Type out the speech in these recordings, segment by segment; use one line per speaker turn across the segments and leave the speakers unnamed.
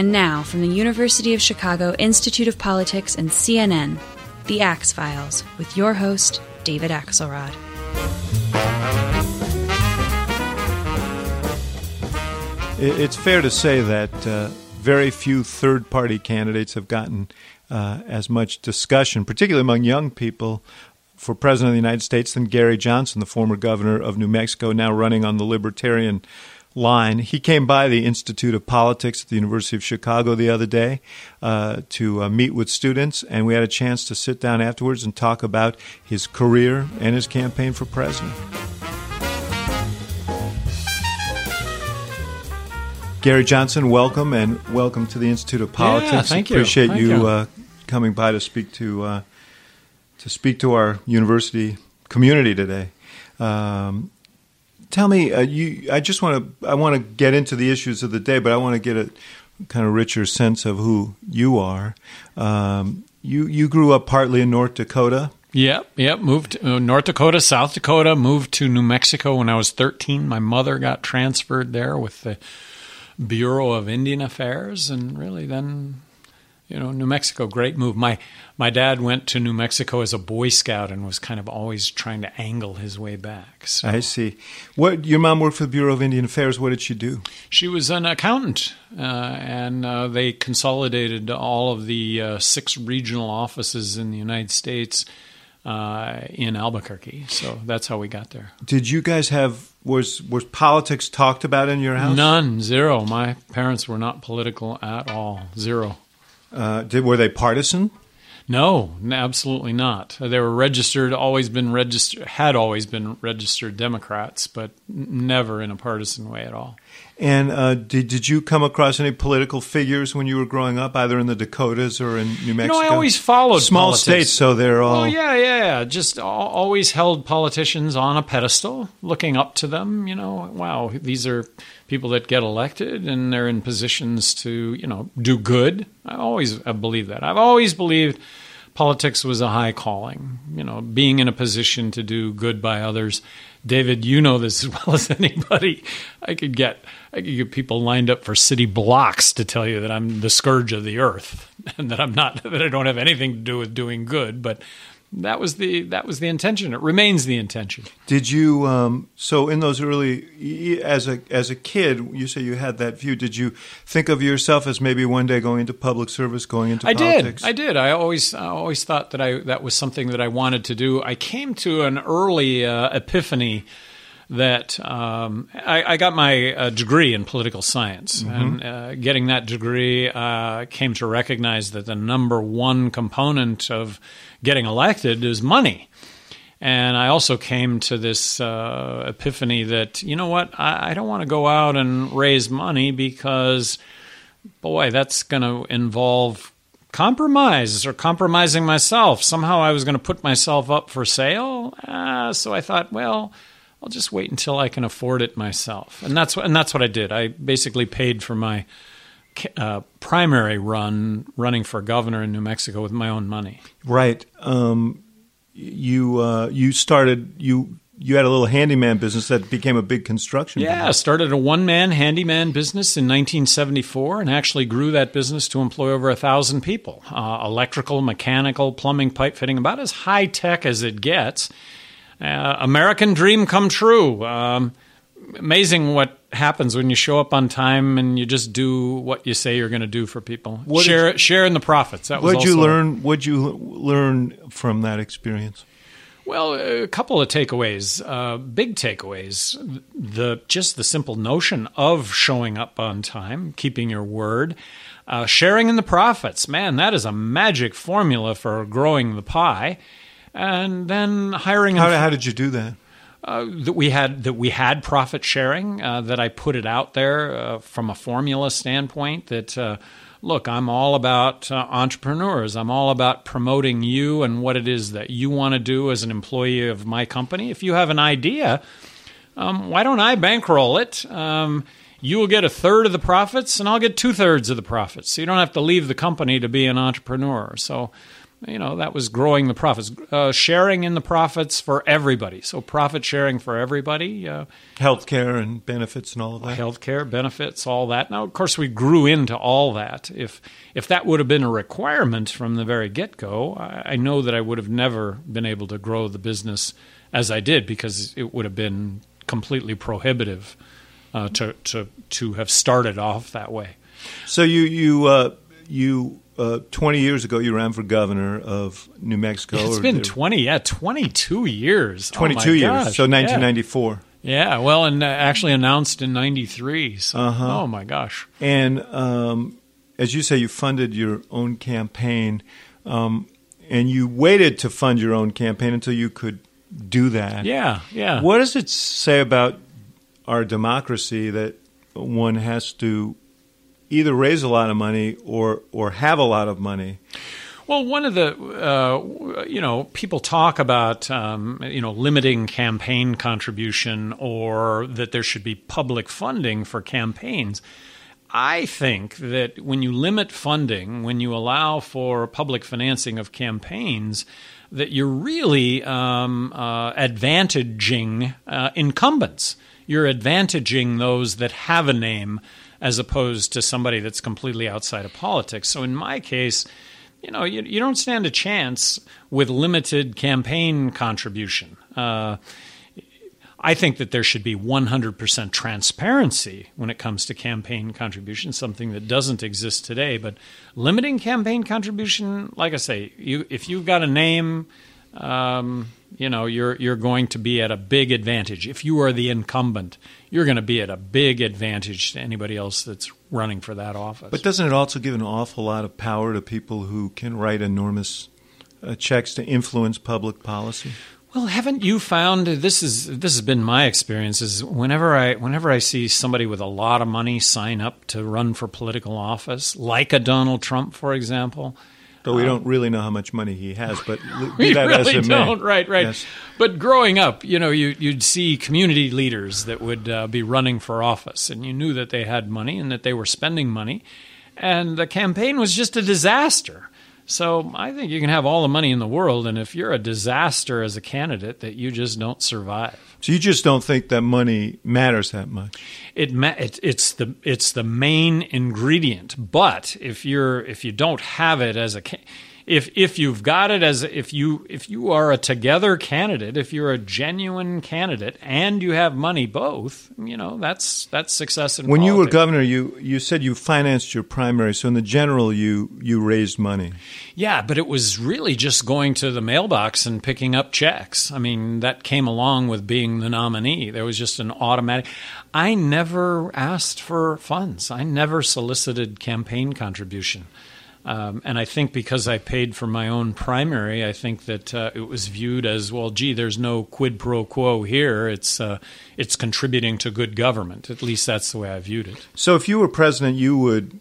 And now, from the University of Chicago Institute of Politics and CNN, The Axe Files, with your host, David Axelrod.
It's fair to say that uh, very few third party candidates have gotten uh, as much discussion, particularly among young people, for President of the United States than Gary Johnson, the former governor of New Mexico, now running on the Libertarian line. He came by the Institute of Politics at the University of Chicago the other day uh, to uh, meet with students, and we had a chance to sit down afterwards and talk about his career and his campaign for president. Gary Johnson, welcome and welcome to the Institute of Politics.
Yeah, thank you.
Appreciate
thank
you,
you.
Uh, coming by to speak to uh, to speak to our university community today. Um, tell me, uh, you. I just want to. I want to get into the issues of the day, but I want to get a kind of richer sense of who you are. Um, you you grew up partly in North Dakota.
Yep, yep. Moved to uh, North Dakota, South Dakota. Moved to New Mexico when I was 13. My mother got transferred there with the Bureau of Indian Affairs, and really then, you know, New Mexico, great move. My my dad went to New Mexico as a Boy Scout and was kind of always trying to angle his way back. So
I see. What your mom worked for the Bureau of Indian Affairs. What did she do?
She was an accountant, uh, and uh, they consolidated all of the uh, six regional offices in the United States uh, in Albuquerque. So that's how we got there.
Did you guys have was was politics talked about in your house?
None, zero. My parents were not political at all, zero.
Uh, did were they partisan?
No, absolutely not. They were registered, always been registered, had always been registered Democrats, but never in a partisan way at all.
And uh, did did you come across any political figures when you were growing up, either in the Dakotas or in New Mexico?
You know, I always followed
small
politics.
states, so they're all.
Oh yeah, yeah, yeah. Just always held politicians on a pedestal, looking up to them. You know, wow, these are people that get elected and they're in positions to, you know, do good. I always believe that. I've always believed politics was a high calling. You know, being in a position to do good by others. David, you know this as well as anybody. I could get I could get people lined up for city blocks to tell you that I'm the scourge of the earth and that I'm not that I don't have anything to do with doing good, but that was the that was the intention. It remains the intention.
Did you? Um, so in those early, as a as a kid, you say you had that view. Did you think of yourself as maybe one day going into public service, going into
I
politics?
did. I did. I always I always thought that I that was something that I wanted to do. I came to an early uh, epiphany that um, I, I, got my uh, degree in political science, mm-hmm. and uh, getting that degree, uh, came to recognize that the number one component of getting elected is money. And I also came to this uh, epiphany that you know what, I, I don't want to go out and raise money because, boy, that's going to involve compromise or compromising myself. Somehow I was going to put myself up for sale. Uh, so I thought, well I'll just wait until I can afford it myself. And that's and that's what I did. I basically paid for my uh, primary run, running for governor in New Mexico with my own money.
Right. Um, you uh, you started you you had a little handyman business that became a big construction.
Yeah,
business.
started a one man handyman business in 1974, and actually grew that business to employ over a thousand people. Uh, electrical, mechanical, plumbing, pipe fitting, about as high tech as it gets. Uh, American dream come true. Um, amazing what happens when you show up on time and you just do what you say you're going to do for people.
What
share share in the profits. That
what
did
you learn? What'd you learn from that experience?
Well, a couple of takeaways, uh, big takeaways. The just the simple notion of showing up on time, keeping your word, uh, sharing in the profits. Man, that is a magic formula for growing the pie and then hiring.
How, how did you do that?
Uh, that we had that we had profit sharing. Uh, that I put it out there uh, from a formula standpoint. That uh, look, I'm all about uh, entrepreneurs. I'm all about promoting you and what it is that you want to do as an employee of my company. If you have an idea, um, why don't I bankroll it? Um, you will get a third of the profits, and I'll get two thirds of the profits. So you don't have to leave the company to be an entrepreneur. So you know, that was growing the profits, uh, sharing in the profits for everybody. So profit sharing for everybody. Uh,
health care and benefits and all of that.
Health care, benefits, all that. Now, of course, we grew into all that. If if that would have been a requirement from the very get go, I, I know that I would have never been able to grow the business as I did because it would have been completely prohibitive uh, to to to have started off that way.
So you you uh, you uh, 20 years ago, you ran for governor of New Mexico.
It's been 20, yeah, 22 years.
22
oh
years,
gosh.
so 1994.
Yeah. yeah, well, and uh, actually announced in 93. So,
uh-huh.
oh my gosh.
And um, as you say, you funded your own campaign, um, and you waited to fund your own campaign until you could do that.
Yeah, yeah.
What does it say about our democracy that one has to either raise a lot of money or or have a lot of money.
Well, one of the uh, you know people talk about um, you know limiting campaign contribution or that there should be public funding for campaigns. I think that when you limit funding, when you allow for public financing of campaigns, that you're really um, uh, advantaging uh, incumbents. You're advantaging those that have a name as opposed to somebody that's completely outside of politics. So in my case, you know, you, you don't stand a chance with limited campaign contribution. Uh, I think that there should be 100% transparency when it comes to campaign contribution, something that doesn't exist today. But limiting campaign contribution, like I say, you, if you've got a name, um, you know you're you're going to be at a big advantage if you are the incumbent you're going to be at a big advantage to anybody else that's running for that office.
But doesn't it also give an awful lot of power to people who can write enormous uh, checks to influence public policy?
Well, haven't you found this is this has been my experience is whenever I whenever I see somebody with a lot of money sign up to run for political office, like a Donald Trump, for example,
but we um, don't really know how much money he has, but
we really don't.
May.
Right, right.
Yes.
But growing up, you know, you, would see community leaders that would uh, be running for office, and you knew that they had money and that they were spending money, and the campaign was just a disaster. So I think you can have all the money in the world, and if you're a disaster as a candidate, that you just don't survive.
So you just don't think that money matters that much.
It, it, it's the it's the main ingredient. But if you're if you don't have it as a if if you've got it as if you if you are a together candidate, if you're a genuine candidate and you have money both, you know that's that's success in
When
politics.
you were governor, you you said you financed your primary, so in the general you you raised money.
Yeah, but it was really just going to the mailbox and picking up checks. I mean, that came along with being the nominee. There was just an automatic I never asked for funds. I never solicited campaign contribution. Um, and I think because I paid for my own primary, I think that uh, it was viewed as well. Gee, there's no quid pro quo here. It's uh, it's contributing to good government. At least that's the way I viewed it.
So, if you were president, you would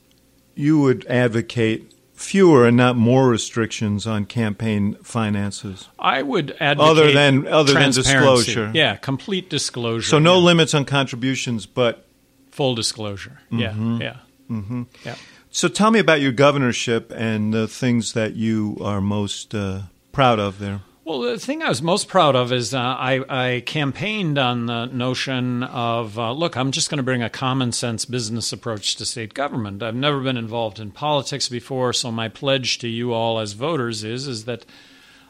you would advocate fewer and not more restrictions on campaign finances.
I would advocate
other than other than disclosure.
Yeah, complete disclosure.
So no
yeah.
limits on contributions, but
full disclosure.
Mm-hmm.
Yeah, yeah,
mm-hmm.
yeah.
So tell me about your governorship and the things that you are most uh, proud of there.
Well, the thing I was most proud of is uh, I, I, campaigned on the notion of uh, look, I'm just going to bring a common sense business approach to state government. I've never been involved in politics before, so my pledge to you all as voters is is that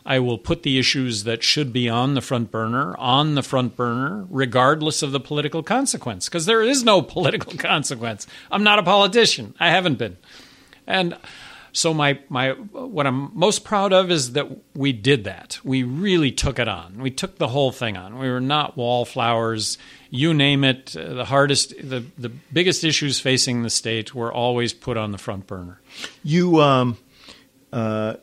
I will put the issues that should be on the front burner on the front burner, regardless of the political consequence, because there is no political consequence. I'm not a politician. I haven't been. And so my my what I'm most proud of is that we did that. We really took it on. We took the whole thing on. We were not wallflowers. You name it. Uh, the hardest, the the biggest issues facing the state were always put on the front burner.
You um, uh,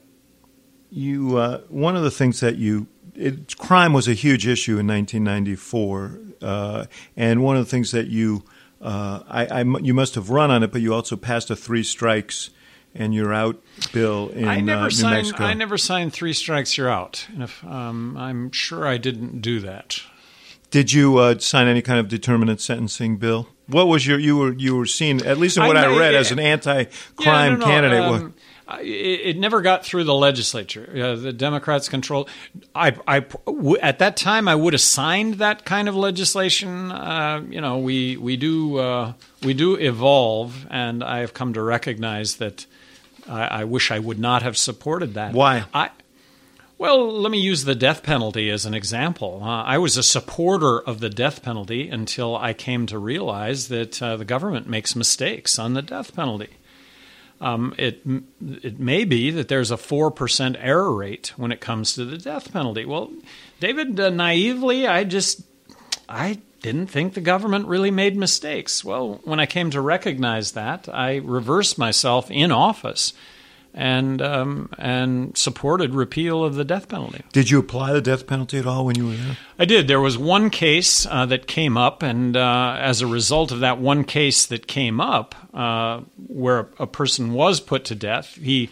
you uh, one of the things that you it, crime was a huge issue in 1994, uh, and one of the things that you uh, I, I, you must have run on it, but you also passed a three strikes and you're out bill in
I never
uh, New
signed,
Mexico.
I never signed three strikes, you're out. And if, um, I'm sure I didn't do that.
Did you uh, sign any kind of determinate sentencing bill? What was your you were you were seen at least in what I,
I
read
yeah.
as an anti-crime
yeah, no, no,
candidate?
Um, it, it, never got through the legislature. Uh, the Democrats controlled. I, I w- at that time, I would have signed that kind of legislation. Uh, you know, we we do uh, we do evolve, and I have come to recognize that. I, I wish I would not have supported that.
Why?
I, well, let me use the death penalty as an example. Uh, I was a supporter of the death penalty until I came to realize that uh, the government makes mistakes on the death penalty. Um, it it may be that there's a four percent error rate when it comes to the death penalty. Well, David, uh, naively, I just I didn't think the government really made mistakes. Well, when I came to recognize that, I reversed myself in office and um, and supported repeal of the death penalty.
Did you apply the death penalty at all when you were there?
I did. There was one case uh, that came up, and uh, as a result of that one case that came up, uh, where a person was put to death, he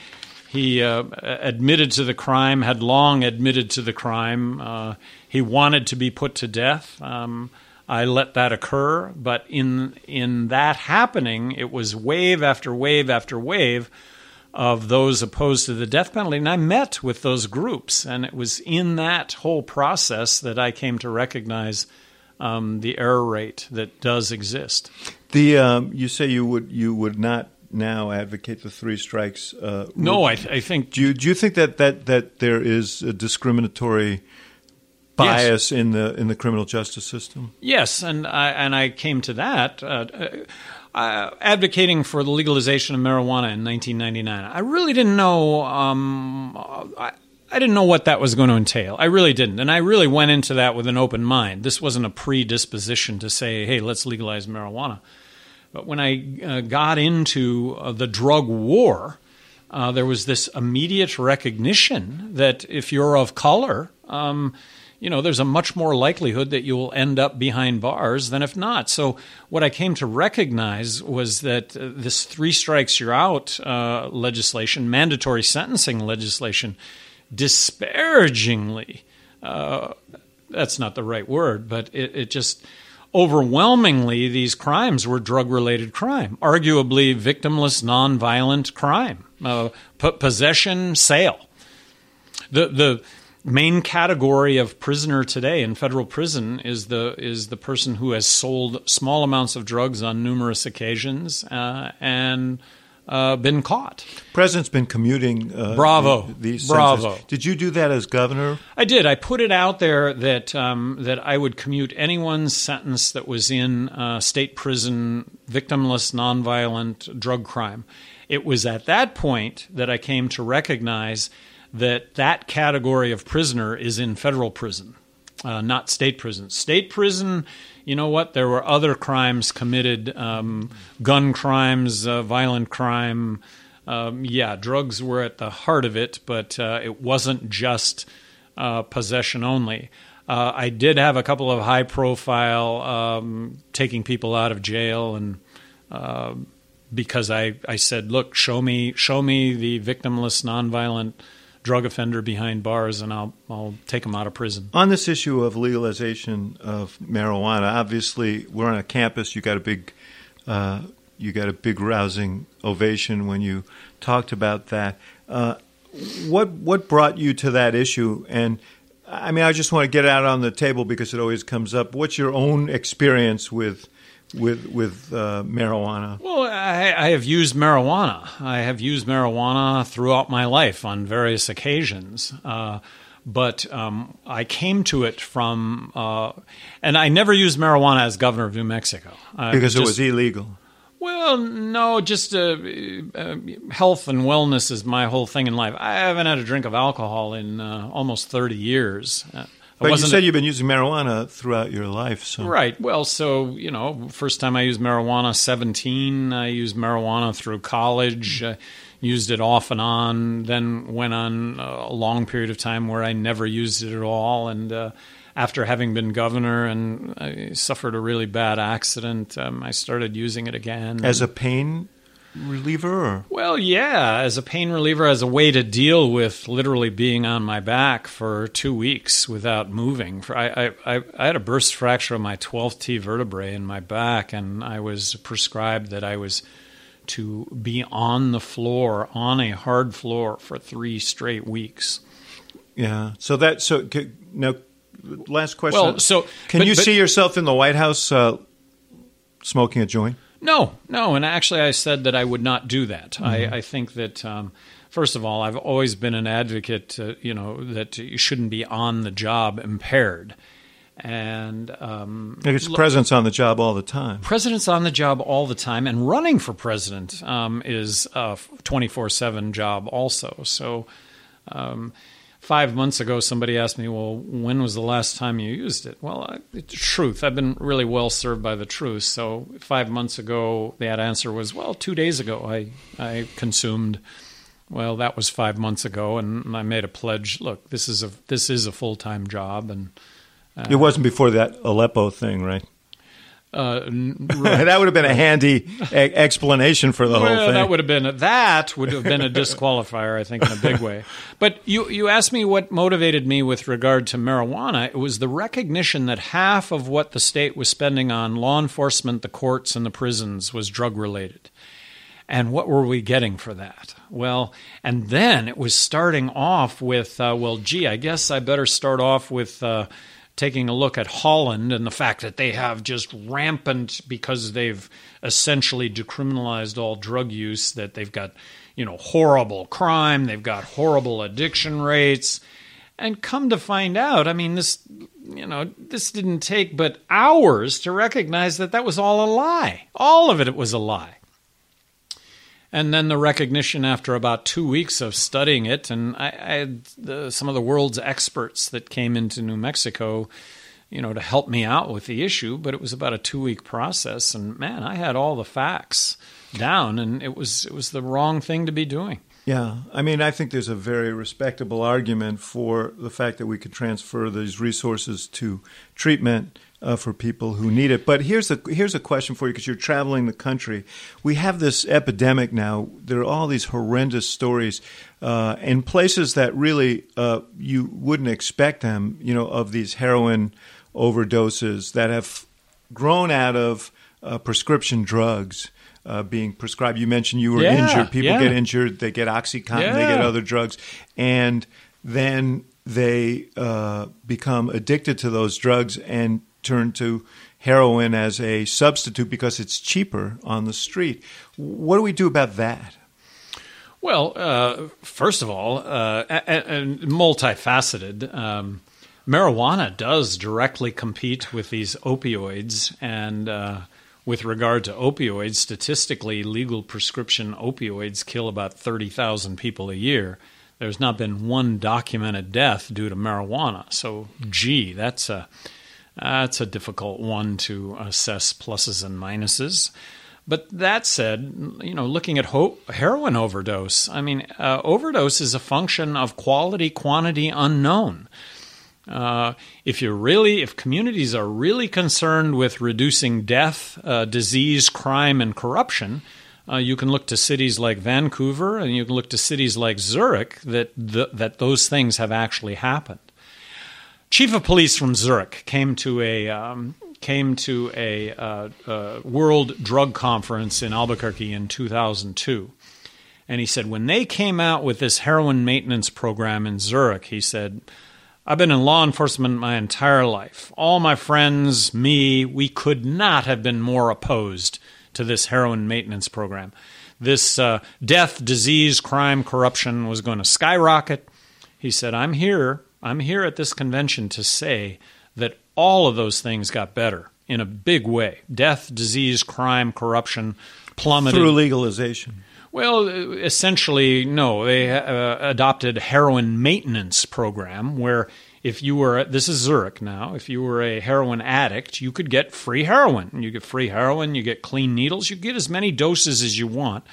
he uh, admitted to the crime, had long admitted to the crime. Uh, he wanted to be put to death. Um, I let that occur, but in in that happening, it was wave after wave after wave of those opposed to the death penalty. And I met with those groups, and it was in that whole process that I came to recognize um, the error rate that does exist.
The um, you say you would you would not now advocate the three strikes. Uh,
no, I, th- I, think.
Do you, do you think that, that that there is a discriminatory bias yes. in the in the criminal justice system?
Yes, and I and I came to that. Uh, uh, advocating for the legalization of marijuana in 1999. I really didn't know. Um, I, I didn't know what that was going to entail. I really didn't, and I really went into that with an open mind. This wasn't a predisposition to say, "Hey, let's legalize marijuana." But when I uh, got into uh, the drug war, uh, there was this immediate recognition that if you're of color, um, you know, there's a much more likelihood that you will end up behind bars than if not. So, what I came to recognize was that uh, this three strikes you're out uh, legislation, mandatory sentencing legislation, disparagingly, uh, that's not the right word, but it, it just overwhelmingly these crimes were drug related crime, arguably victimless, nonviolent crime, uh, possession, sale. The, the, main category of prisoner today in federal prison is the is the person who has sold small amounts of drugs on numerous occasions uh, and uh, been caught.
President's been commuting. Uh,
Bravo,
the, these
Bravo.
Did you do that as governor?
I did. I put it out there that um, that I would commute anyone's sentence that was in uh, state prison, victimless, nonviolent drug crime. It was at that point that I came to recognize that that category of prisoner is in federal prison, uh, not state prison. State prison, you know what? There were other crimes committed, um, gun crimes, uh, violent crime. Um, yeah, drugs were at the heart of it, but uh, it wasn't just uh, possession only. Uh, I did have a couple of high profile um, taking people out of jail and uh, because I, I said, look, show me show me the victimless, nonviolent drug offender behind bars, and I'll I'll take him out of prison.
On this issue of legalization of marijuana, obviously we're on a campus. You got a big uh, you got a big rousing ovation when you talked about that. Uh, what what brought you to that issue? And I mean, I just want to get out on the table because it always comes up. What's your own experience with with with uh, marijuana?
Well, I, I, have used marijuana. I have used marijuana throughout my life on various occasions. Uh, but um, I came to it from, uh, and I never used marijuana as governor of New Mexico
because just, it was illegal.
Well, no, just uh, uh, health and wellness is my whole thing in life. I haven't had a drink of alcohol in uh, almost thirty years.
But you said you've been using marijuana throughout your life, so
right. Well, so you know, first time I used marijuana, seventeen. I used marijuana through college. Uh, used it off and on. Then went on a long period of time where I never used it at all. And uh, after having been governor and I suffered a really bad accident, um, I started using it again.
As a pain reliever? Or?
Well, yeah, as a pain reliever, as a way to deal with literally being on my back for two weeks without moving. I, I, I had a burst fracture of my 12th T vertebrae in my back, and I was prescribed that I was to be on the floor, on a hard floor for three straight weeks.
Yeah. So that so now, last question.
Well, so
can
but-
you
but-
see yourself in the White House uh, smoking a joint?
No, no, and actually, I said that I would not do that.
Mm-hmm.
I, I think that um, first of all, I've always been an advocate, uh, you know, that you shouldn't be on the job impaired, and um,
Because the president's on the job all the time.
president's on the job all the time, and running for president um, is a twenty four seven job also. So. Um, Five months ago, somebody asked me, "Well, when was the last time you used it?" Well, the truth. I've been really well served by the truth. So, five months ago, that answer was, "Well, two days ago, I I consumed." Well, that was five months ago, and I made a pledge. Look, this is a this is a full time job, and
it wasn't before that Aleppo thing, right?
Uh,
that would have been a handy e- explanation for the whole thing.
that would have been a, that would have been a disqualifier, I think, in a big way. But you you asked me what motivated me with regard to marijuana. It was the recognition that half of what the state was spending on law enforcement, the courts, and the prisons was drug related. And what were we getting for that? Well, and then it was starting off with, uh, well, gee, I guess I better start off with uh, taking a look at Holland and the fact that they have just rampant, because they've essentially decriminalized all drug use, that they've got, you know, horrible crime, they've got horrible addiction rates. And come to find out, I mean, this, you know, this didn't take but hours to recognize that that was all a lie. All of it, it was a lie. And then the recognition after about two weeks of studying it, and I, I had the, some of the world's experts that came into New Mexico, you know, to help me out with the issue. But it was about a two week process, and man, I had all the facts down, and it was it was the wrong thing to be doing.
Yeah, I mean, I think there's a very respectable argument for the fact that we could transfer these resources to treatment uh, for people who need it. But here's a here's a question for you because you're traveling the country. We have this epidemic now. There are all these horrendous stories uh, in places that really uh, you wouldn't expect them. You know, of these heroin overdoses that have grown out of uh, prescription drugs uh, being prescribed. You mentioned you were
Yeah,
injured. People
yeah.
get injured. They get OxyContin. They get other drugs, and then they uh, become addicted to those drugs and turn to heroin as a substitute because it's cheaper on the street. What do we do about that?
Well, uh, first of all, uh, and, and multifaceted. Um, marijuana does directly compete with these opioids, and uh, with regard to opioids, statistically, legal prescription opioids kill about thirty thousand people a year. There's not been one documented death due to marijuana. So, gee, that's a that's a difficult one to assess pluses and minuses. But that said, you know, looking at ho- heroin overdose, I mean, uh, overdose is a function of quality, quantity unknown. Uh, if you're really, if communities are really concerned with reducing death, uh, disease, crime, and corruption, uh, you can look to cities like Vancouver and you can look to cities like Zurich that th- that those things have actually happened. Chief of police from Zurich came to a um, came to a uh, uh, World Drug Conference in Albuquerque in 2002, and he said when they came out with this heroin maintenance program in Zurich, he said, "I've been in law enforcement my entire life. All my friends, me, we could not have been more opposed to this heroin maintenance program. This uh, death, disease, crime, corruption was going to skyrocket." He said, "I'm here." I'm here at this convention to say that all of those things got better in a big way. Death, disease, crime, corruption plummeted.
Through legalization.
Well, essentially, no. They uh, adopted heroin maintenance program where if you were this is Zurich now, if you were a heroin addict, you could get free heroin. You get free heroin, you get clean needles, you get as many doses as you want.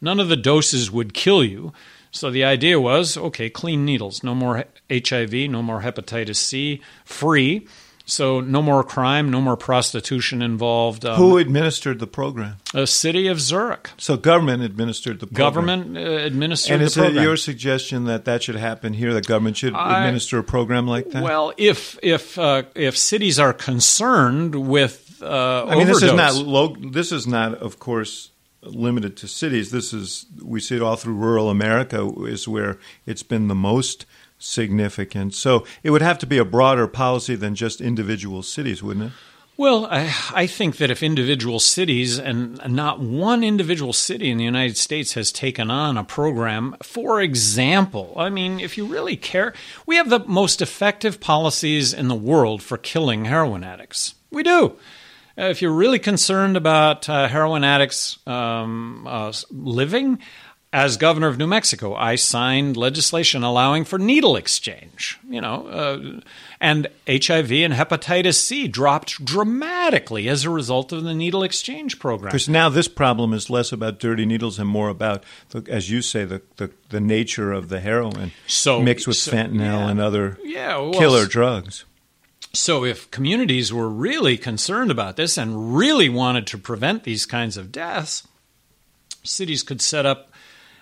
None of the doses would kill you. So the idea was, okay, clean needles, no more HIV, no more hepatitis C, free. So no more crime, no more prostitution involved. Um,
Who administered the program?
a city of Zurich.
So government administered the program.
Government uh, administered
And
the
is it your suggestion that that should happen here? That government should
I-
administer a program like that?
Well, if if uh, if cities are concerned with uh,
I mean, this is not lo- this is not, of course, limited to cities. This is we see it all through rural America is where it's been the most significant. So it would have to be a broader policy than just individual cities, wouldn't it?
Well, I, I, think that if individual cities, and not one individual city in the United States has taken on a program, for example, I mean, if you really care, we have the most effective policies in the world for killing heroin addicts. We do. Uh, if you're really concerned about uh, heroin addicts um, uh, living, as governor of New Mexico, I signed legislation allowing for needle exchange. You know, uh, and HIV and hepatitis C dropped dramatically as a result of the needle exchange program.
Because now this problem is less about dirty needles and more about, the, as you say, the, the, the, nature of the heroin so, mixed with so, fentanyl yeah, and other yeah, well, killer drugs.
So, if communities were really concerned about this and really wanted to prevent these kinds of deaths, cities could set up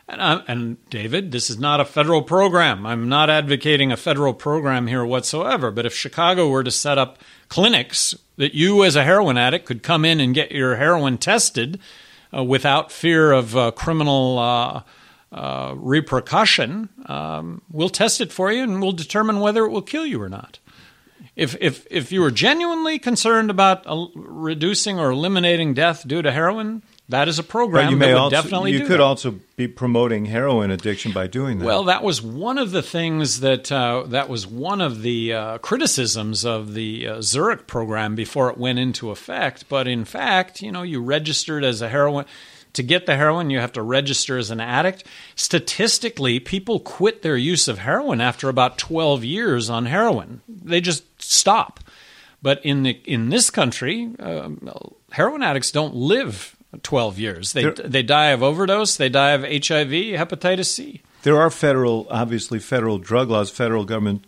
and, I, and, David, this is not a federal program. I'm not advocating a federal program here whatsoever. But if Chicago were to set up clinics that you, as a heroin addict, could come in and get your heroin tested uh, without fear of uh, criminal uh, uh repercussion, um, we'll test it for you and we'll determine whether it will kill you or not. If, if, if you were genuinely concerned about uh, reducing or eliminating death due to heroin, that is a program but you may also, definitely
you could
that.
also be promoting heroin addiction by doing that.
Well, that was one of the things that uh, that was one of the uh, criticisms of the uh, Zurich program before it went into effect. But in fact, you know, you registered as a heroin to get the heroin, you have to register as an addict. Statistically, people quit their use of heroin after about 12 years on heroin. They just stop. But in the in this country, um, heroin addicts don't live 12 years. They, there, they die of overdose, they die of HIV, hepatitis C.
There are federal, obviously, federal drug laws. Federal government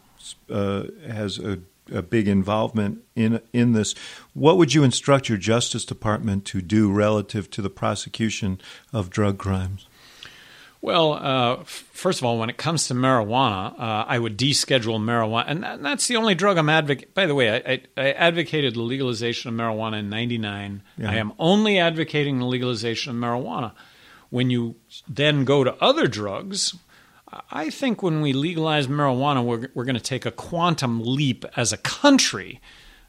uh, has a, a, big involvement in in this. What would you instruct your Justice Department to do relative to the prosecution of drug crimes?
Well, uh, first of all, when it comes to marijuana, uh, I would deschedule marijuana, and that's the only drug I'm advocating. By the way, I, I, I, advocated the legalization of marijuana in '99. Yeah. I am only advocating the legalization of marijuana. When you then go to other drugs, I think when we legalize marijuana, we're, we're going to take a quantum leap as a country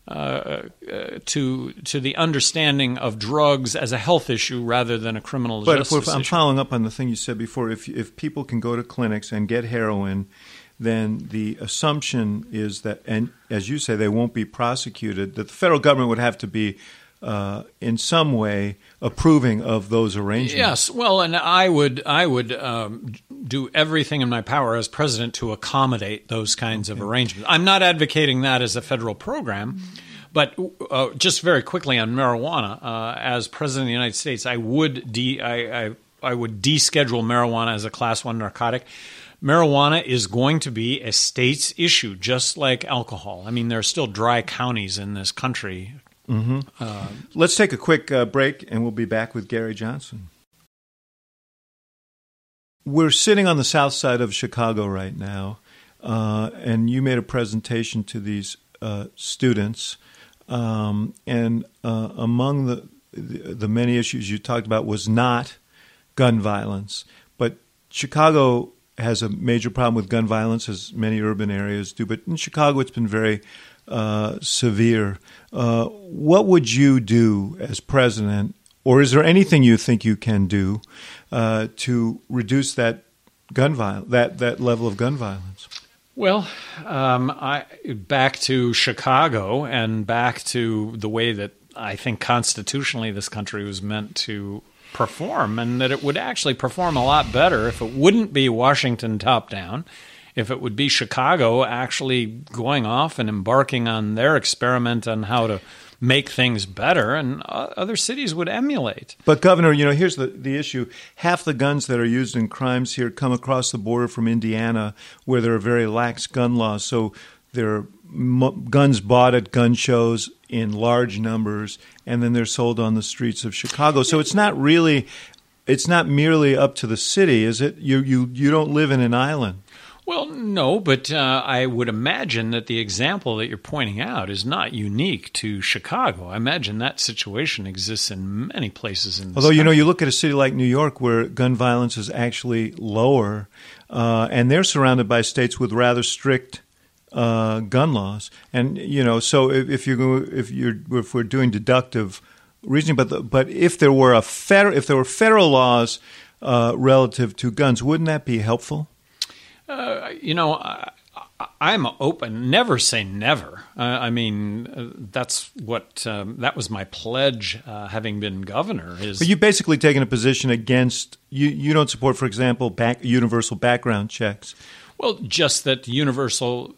uh, uh, to to the understanding of drugs as a health issue rather than a criminal
but
justice
if, I'm following up on the thing you said before. If if people can go to clinics and get heroin, then the assumption is that, and as you say, they won't be prosecuted. That the federal government would have to be uh, in some way approving of those arrangements.
Yes, well, and I would I would um, do everything in my power as president to accommodate those kinds okay. of arrangements. I'm not advocating that as a federal program. But uh, just very quickly on marijuana, uh, as president of the United States, I would de- I, I, I would deschedule marijuana as a class one narcotic marijuana is going to be a state's issue, just like alcohol. I mean, there are still dry counties in this country
Mm-hmm. Uh, Let's take a quick uh, break and we'll be back with Gary Johnson. We're sitting on the south side of Chicago right now, uh, and you made a presentation to these uh, students. Um, and uh, among the, the, the many issues you talked about was not gun violence, but Chicago has a major problem with gun violence, as many urban areas do. But in Chicago, it's been very uh, severe. Uh, what would you do as president, or is there anything you think you can do uh, to reduce that gun viol- that that level of gun violence?
Well, um, I, back to Chicago and back to the way that I think constitutionally this country was meant to perform, and that it would actually perform a lot better if it wouldn't be Washington top down if it would be Chicago actually going off and embarking on their experiment on how to make things better, and other cities would emulate.
But, Governor, you know, here's the, the issue. Half the guns that are used in crimes here come across the border from Indiana, where there are very lax gun laws. So there are m- guns bought at gun shows in large numbers, and then they're sold on the streets of Chicago. So it's not really. It's not merely up to the city, is it? You you you don't live in an island.
Well, no, but uh, I would imagine that the example that you're pointing out is not unique to Chicago. I imagine that situation exists in many places in.
Although you know, you look at a city like New York, where gun violence is actually lower, uh, and they're surrounded by states with rather strict uh, gun laws. And you know, so if, if you're if you're if we're doing deductive reasoning, but the, but if there were a federal if there were federal laws uh, relative to guns, wouldn't that be helpful?
Uh, you know, I, I'm open. Never say never. Uh, I mean, uh, that's what um, that was my pledge, uh, having been governor. Is
But you've basically taken a position against you. You don't support, for example, back, universal background checks.
well, just that universal.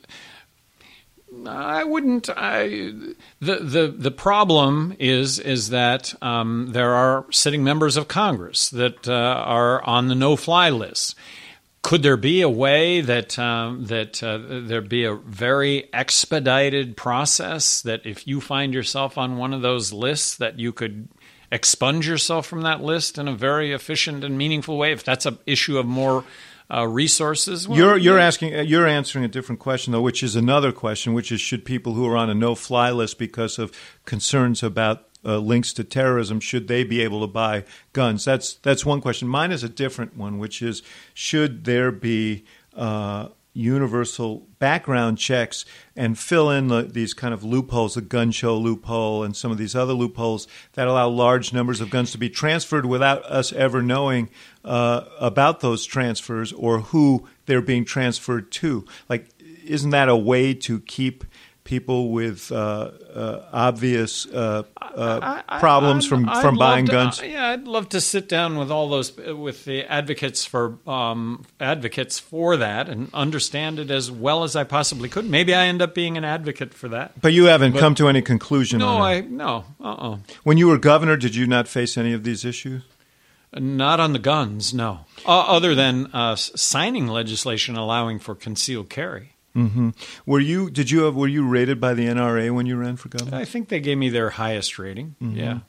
I wouldn't. I the the the problem is is that um, there are sitting members of Congress that uh, are on the no fly list. Could there be a way that um, that uh, there be a very expedited process that if you find yourself on one of those lists that you could expunge yourself from that list in a very efficient and meaningful way? If that's an issue of more uh, resources, well,
You're you're
yeah.
asking uh, you're answering a different question though, which is another question, which is should people who are on a no-fly list because of concerns about uh, links to terrorism should they be able to buy guns? That's that's one question. Mine is a different one, which is should there be uh, universal background checks and fill in the, these kind of loopholes, the gun show loophole and some of these other loopholes that allow large numbers of guns to be transferred without us ever knowing uh, about those transfers or who they're being transferred to. Like, isn't that a way to keep people with uh, uh, obvious uh, uh,
I- I-
problems
I'm-
from,
I'd
from buying
to-
guns?
uh, yeah, I'd love to sit down with all those with the advocates for um, advocates for that and understand it as well as I possibly could. Maybe I end up being an advocate for that.
But you haven't
But-
come to any conclusion
No. I no, uh, uh
When you were governor, did you not face any of these issues?
not on the guns. No, uh, other than uh, signing legislation allowing for concealed carry.
Were you did you have were you rated by the NRA when you ran for governor?
I think they gave me their highest rating.
Mm-hmm.
Yeah.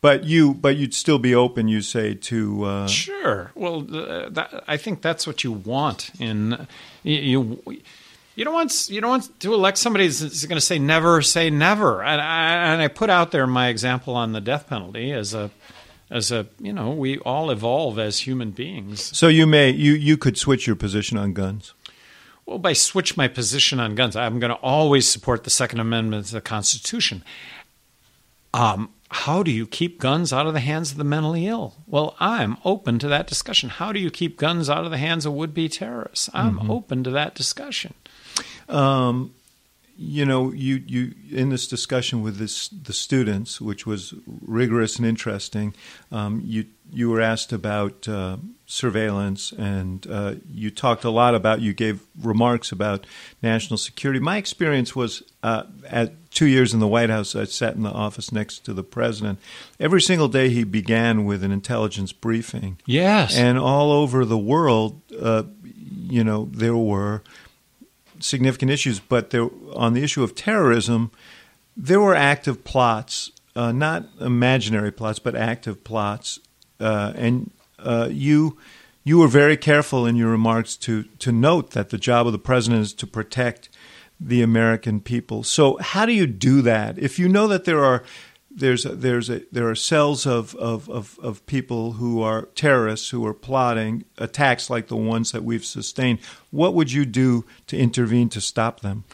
But you but you'd still be open, you say, to uh,
Sure. Well, uh, that, I think that's what you want in you. you you don't want you don't want to elect somebody that's going to say never say never. And I, and I put out there my example on the death penalty as a as a you know we all evolve as human beings.
so you may you you could switch your position on guns.
Well, by switch my position on guns, I'm going to always support the Second Amendment to the Constitution. Um, how do you keep guns out of the hands of the mentally ill? Well, I'm open to that discussion. How do you keep guns out of the hands of would be terrorists? I'm open to that discussion.
Um, you know, you, you in this discussion with this the students, which was rigorous and interesting. Um, you you were asked about uh, surveillance, and uh, you talked a lot about. You gave remarks about national security. My experience was uh, at two years in the White House. I sat in the office next to the president. Every single day, he began with an intelligence briefing.
Yes.
And all over the world, uh, you know, there were significant issues, but there, on the issue of terrorism, there were active plots, uh, not imaginary plots, but active plots. Uh, and uh, you you were very careful in your remarks to to note that the job of the president is to protect the American people. So how do you do that if you know that there are there's a, there's a, there are cells of, of, of, of people who are terrorists who are plotting attacks like the ones that we've sustained. What would you do to intervene to stop them?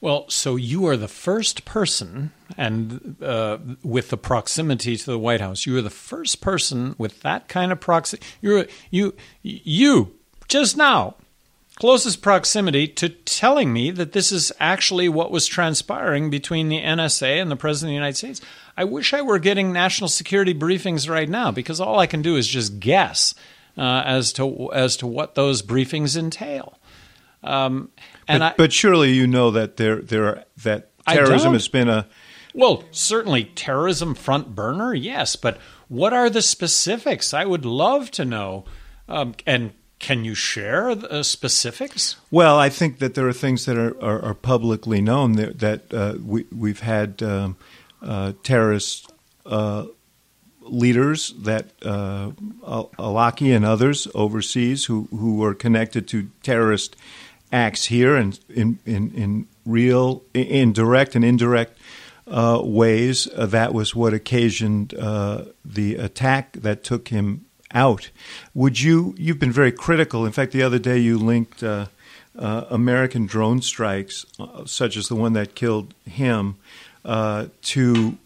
Well, so you are the first person, and uh, with the proximity to the White House, you are the first person with that kind of proximity. You're you you just now closest proximity to telling me that this is actually what was transpiring between the NSA and the President of the United States. I wish I were getting national security briefings right now because all I can do is just guess uh, as to as to what those briefings entail. Um, and
but,
I,
but surely you know that there there are, that terrorism has been a
Well, certainly terrorism front burner, yes, but what are the specifics? I would love to know. Um, and can you share the specifics?
Well, I think that there are things that are, are, are publicly known that, that uh, we, we've had um, uh, terrorist uh, leaders that uh, Al- Awlaki and others overseas who, who were connected to terrorist acts here and in, in, in real, in direct and indirect uh, ways. Uh, that was what occasioned uh, the attack that took him out. Would you? You've been very critical. In fact, the other day you linked uh, uh, American drone strikes, uh, such as the one that killed him, to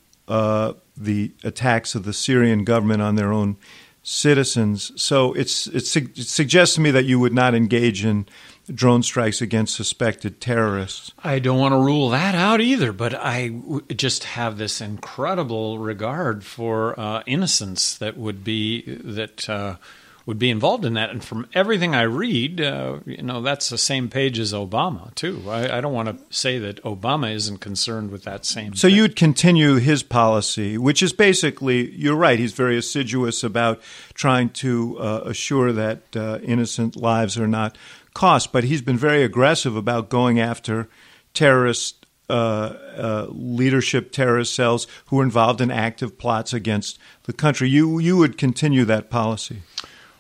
the attacks of the Syrian government on their own citizens. So it suggests to me that you would not engage in drone strikes against suspected terrorists.
I don't want to rule that out either, but I w- just have this incredible regard for uh, innocence that would be that uh, would be involved in that. And from everything I read, uh, you know, that's the same page as Obama too. I, I don't want to say that Obama isn't concerned with that same.
So
thing.
you'd continue his policy, which is basically, you're right. He's very assiduous about trying to uh, assure that uh, innocent lives are not cost, but he's been very aggressive about going after terrorist uh, uh, leadership terrorist cells who are involved in active plots against the country. You you would continue that policy.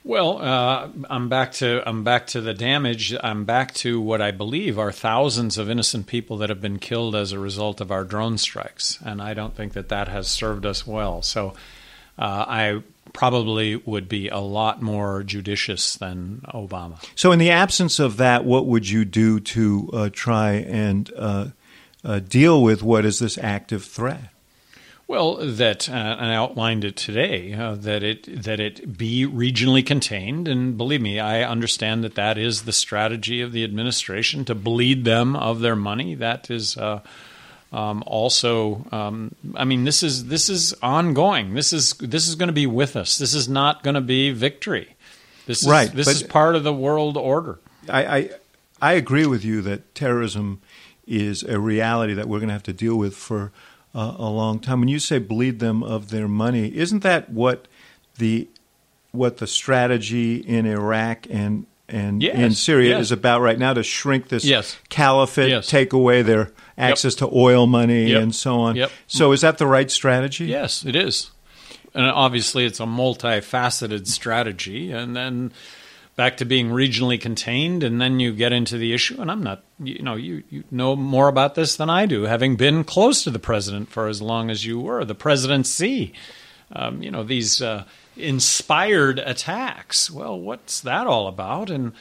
Well, uh, I'm back to I'm back to the damage. I'm back to what I believe are thousands of innocent people that have been killed as a result of our drone strikes, and I don't think that that has served us well. So, uh, I probably would be a lot more judicious than Obama.
So, in the absence of that, what would you do to uh, try and uh, uh, deal with what is this active threat?
Well, that uh, and I outlined it today uh, that it that it be regionally contained, and believe me, I understand that that is the strategy of the administration to bleed them of their money. That is. Uh, um, also, um, I mean, this is this is ongoing. This is this is going to be with us. This is not going to be victory. This is,
right.
This is part of the world order.
I, I I agree with you that terrorism is a reality that we're going to have to deal with for uh, a long time. When you say bleed them of their money, isn't that what the what the strategy in Iraq and and
yes,
in Syria
yes.
is about right now to shrink this
yes.
caliphate, take away their access
yep.
to oil money
yep.
and so on.
Yep.
So is that the right strategy?
Yes, it is. And obviously it's a multifaceted strategy and then back to being regionally contained and then you get into the issue and I'm not you know you, you know more about this than I do having been close to the president for as long as you were the presidency. Um, you know these uh, inspired attacks. Well what's that all about? And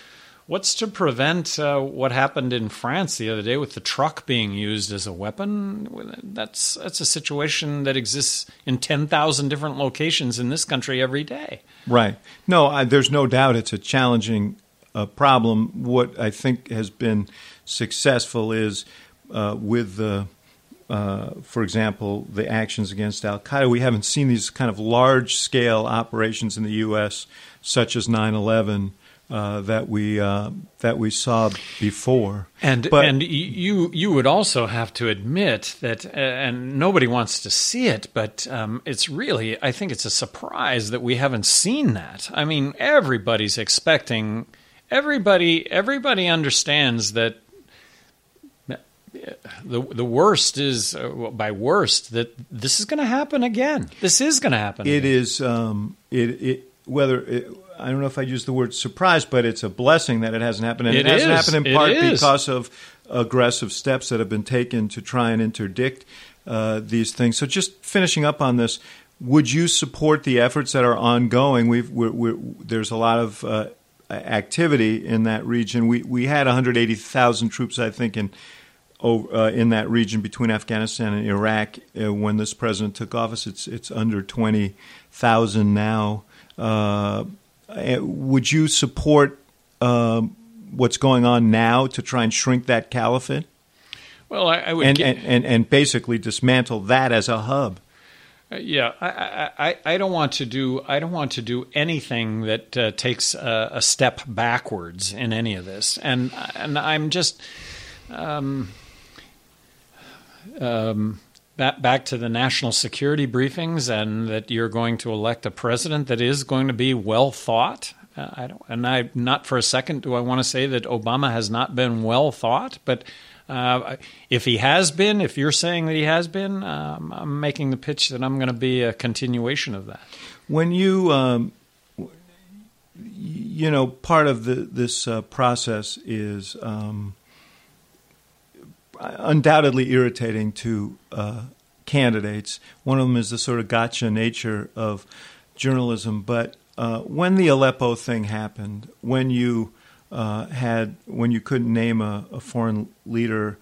What's to prevent uh, what happened in France the other day with the truck being used as a weapon? That's that's a situation that exists in ten thousand different locations in this country every day.
Right. No, I, there's no doubt it's a challenging uh, problem. What I think has been successful is uh, with the, uh, for example, the actions against Al Qaeda. We haven't seen these kind of large scale operations in the U.S. such as 9 11 uh, that we uh, that we saw before.
And
but,
and you you would also have to admit that, uh, and nobody wants to see it, but um, it's really I think it's a surprise that we haven't seen that. I mean, everybody's expecting. Everybody everybody understands that. The the worst is uh, by worst that this is going to happen again. This is going to happen.
It
again.
is um, it it whether it, I don't know if I use the word surprise, but it's a blessing that it hasn't happened. And
it,
it hasn't
is.
happened in part because of aggressive steps that have been taken to try and interdict uh, these things. So, just finishing up on this, would you support the efforts that are ongoing? We've, we're, we're, there's a lot of uh, activity in that region. We, we had 180,000 troops, I think, in uh, in that region between Afghanistan and Iraq uh, when this president took office. It's it's under 20,000 now. Uh, would you support um, what's going on now to try and shrink that caliphate?
Well, I, I would
and,
get,
and, and and basically dismantle that as a hub.
Uh, yeah, I, I, I don't want to do I don't want to do anything that uh, takes a, a, step backwards in any of this, and and I'm just. Um, um, back, back to the national security briefings, and that you're going to elect a president that is going to be well thought. Uh, I don't, and I not for a second do I want to say that Obama has not been well thought, but uh, if he has been, if you're saying that he has been, um, I'm making the pitch that I'm going to be a continuation of that.
When you um, you know, part of the, this uh, process is um, undoubtedly irritating to uh, candidates. One of them is the sort of gotcha nature of journalism. But uh, when the Aleppo thing happened, when you uh, had when you couldn't name a, a foreign leader.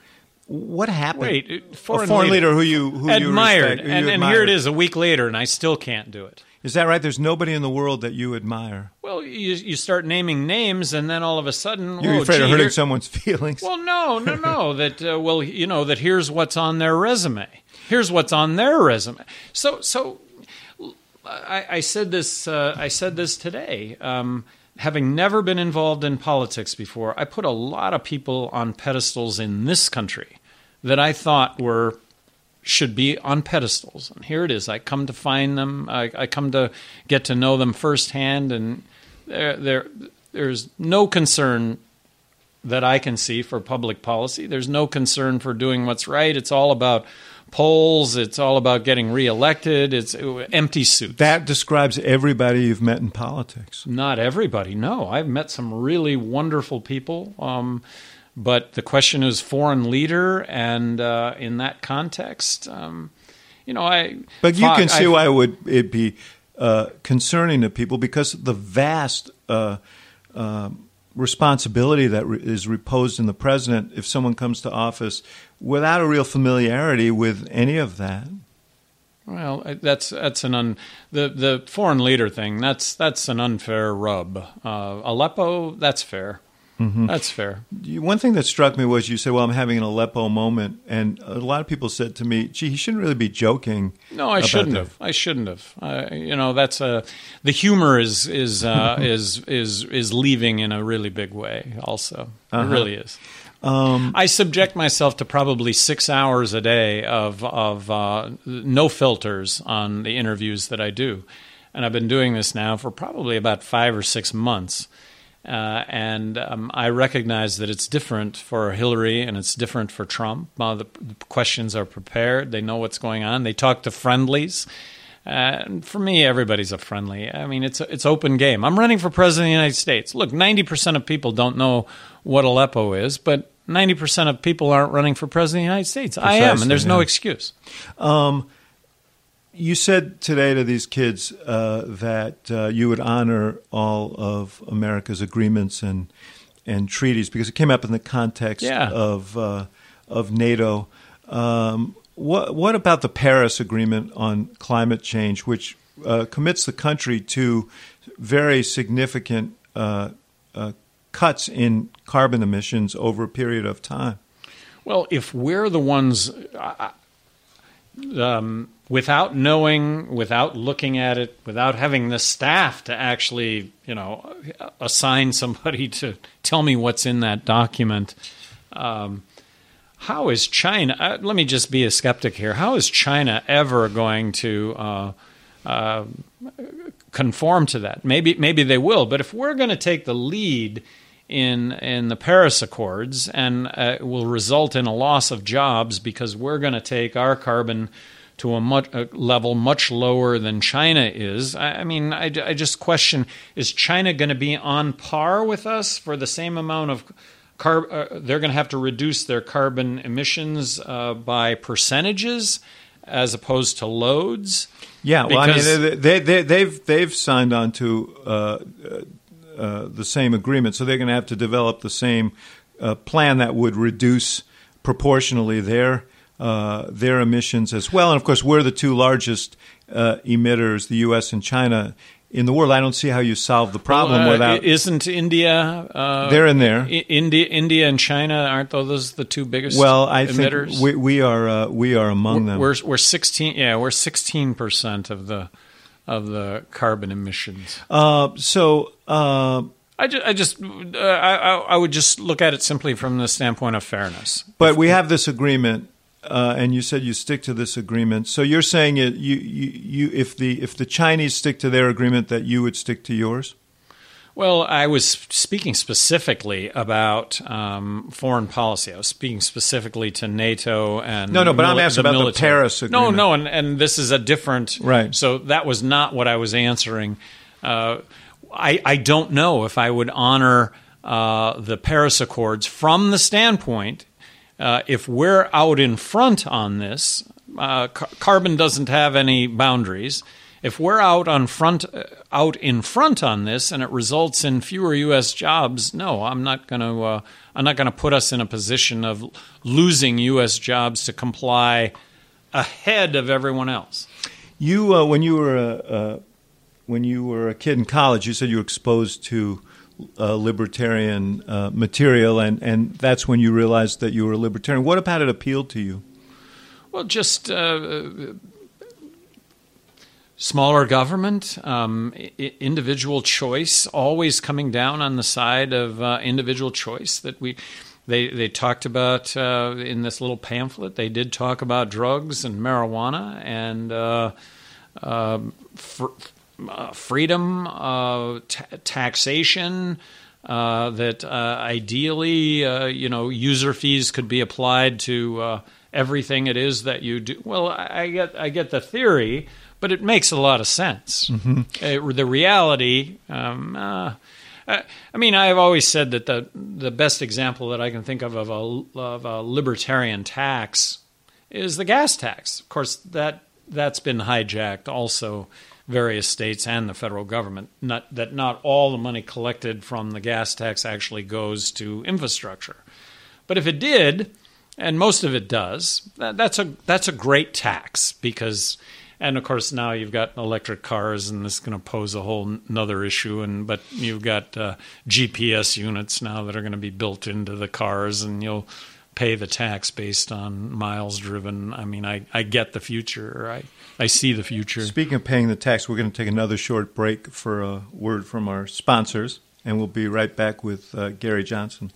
What happened?
Wait, foreign,
a foreign
leader,
leader, who you who
admired,
you respect, who
and,
you
and here it is a week later, and I still can't do it.
Is that right? There's nobody in the world that you admire.
Well, you you start naming names, and then all of a sudden,
You're
oh,
afraid
gee,
of hurting
here-
someone's feelings.
Well, no, no, no. that uh, well, you know that here's what's on their resume. Here's what's on their resume. So, so I, I said this. Uh, I said this today. Um, having never been involved in politics before, I put a lot of people on pedestals in this country that I thought were should be on pedestals. And here it is. I come to find them. I, I come to get to know them firsthand, and there, there, there's no concern that I can see for public policy. There's no concern for doing what's right. It's all about polls. It's all about getting reelected. It's uh, empty suits.
that describes everybody you've met in politics.
Not everybody. No, I've met some really wonderful people. Um, but the question is foreign leader, and uh, in that context, um, you know, I.
But you can see
I-
why it would it be uh, concerning to people because the vast uh, uh, responsibility that re- is reposed in the president if someone comes to office without a real familiarity with any of that.
Well, that's that's an un the the foreign leader thing. That's that's an unfair rub. Uh, Aleppo, that's fair.
Mm-hmm.
That's fair.
One thing that struck me was you said, "Well, I'm having an Aleppo moment," and a lot of people said to me, "Gee, he shouldn't really be joking."
No, I shouldn't
that."
have. I shouldn't have. Uh, you know, that's a the humor is is uh, is is is leaving in a really big way. Also,
Uh-huh.
it really is.
Um,
I subject myself to probably six hours a day of of uh, no filters on the interviews that I do, and I've been doing this now for probably about five or six months. Uh, and um, I recognize that it's different for Hillary and it's different for Trump. The, the questions are prepared; they know what's going on. They talk to friendlies. Uh, and for me, everybody's a friendly. I mean, it's it's open game. I'm running for president of the United States. Look, 90% of people don't know what Aleppo is, but 90% of people aren't running for president of the United States. I am, and there's no
yeah.
excuse.
You said today to these kids uh, that uh, you would honor all of America's agreements and and treaties because it came up in the context
Yeah.
of uh, of NATO. Um, what what about the Paris Agreement on climate change, which uh, commits the country to very significant uh, uh, cuts in carbon emissions over a period of time?
Well, if we're the ones, um, without knowing, without looking at it, without having the staff to actually, you know, assign somebody to tell me what's in that document, um, how is China? Uh, let me just be a skeptic here. How is China ever going to? Uh, uh, conform to that. Maybe maybe they will, but if we're going to take the lead in in the Paris Accords and uh, will result in a loss of jobs because we're going to take our carbon to a, much, a level much lower than China is. I, I mean, I, I just question: Is China going to be on par with us for the same amount of? Car- uh, they're going to have to reduce their carbon emissions uh, by percentages as opposed to loads.
Yeah, well, I mean, they, they, they've they've signed on to uh, uh, the same agreement, so they're going to have to develop the same uh, plan that would reduce proportionally their uh, their emissions as well. And of course, we're the two largest uh, emitters, the U.S. and China, in the world. I don't see how you solve the problem
Well,
without.
Isn't India? Uh,
They're in there.
I- India, India, and China aren't those the two biggest?
well, I
emitters?
think we, we are we are among them.
we're we're sixteen. Yeah, we're sixteen percent of the of the carbon emissions.
uh, so. Uh,
I just, I just, uh, I, I would just look at it simply from the standpoint of fairness.
But we have this agreement, uh, and you said you stick to this agreement. So you're saying it, you, you, you, if the if the Chinese stick to their agreement, that you would stick to yours.
Well, I was speaking specifically about um, foreign policy. I was speaking specifically to NATO and
No, no, but I'm
mili-
asking about the
military.
Paris
No,
agreement.
no, and, and this is a different
Right.
So that was not what I was answering. Uh, I, I don't know if I would honor uh, the Paris Accords from the standpoint uh, if we're out in front on this, uh, ca- carbon doesn't have any boundaries. If we're out on front, uh, out in front on this, and it results in fewer U.S. jobs, no, I'm not going to. Uh, I'm not going to put us in a position of losing U.S. jobs to comply ahead of everyone else.
You, uh, when you were a, when you were a kid in college, you said you were exposed to uh, libertarian uh, material, and, and that's when you realized that you were a libertarian. What about it appealed to you?
Well, just uh, smaller government, um, individual choice, always coming down on the side of uh, individual choice. That we they they talked about uh, in this little pamphlet. They did talk about drugs and marijuana and. Uh, um, for, uh, freedom, uh, taxation, uh, that ideally, you know, user fees could be applied to everything it is that you do. Well, I get, I get the theory, but it makes a lot of sense. Mm-hmm. the reality. Um, I mean, I've always said that the the best example that I can think of of a, of a libertarian tax is the gas tax. Of course, that that's been hijacked also various states and the federal government. Not that not all the money collected from the gas tax actually goes to infrastructure, but if it did, and most of it does, that, that's a that's a great tax because. And of course, now you've got electric cars, and this is going to pose a whole another issue. And but you've got uh, GPS units now that are going to be built into the cars, and you'll pay the tax based on miles driven. I mean, I, I get the future. I, I see the future.
Speaking of paying the tax, we're going to take another short break for a word from our sponsors, and we'll be right back with uh, Gary Johnson.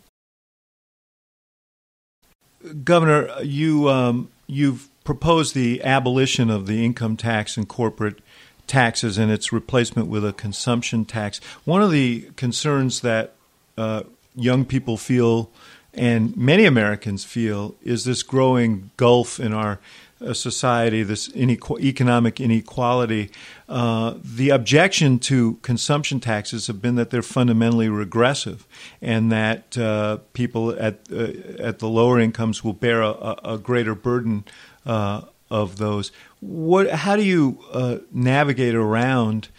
Governor, you um, you've proposed the abolition of the income tax and corporate taxes and its replacement with a consumption tax. One of the concerns that uh, young people feel and many Americans feel is this growing gulf in our uh, society, this inequ- economic inequality. Uh, the objection to consumption taxes have been that they're fundamentally regressive, and that uh, people at uh, at the lower incomes will bear a, a greater burden uh, of those. What? How do you uh, navigate around?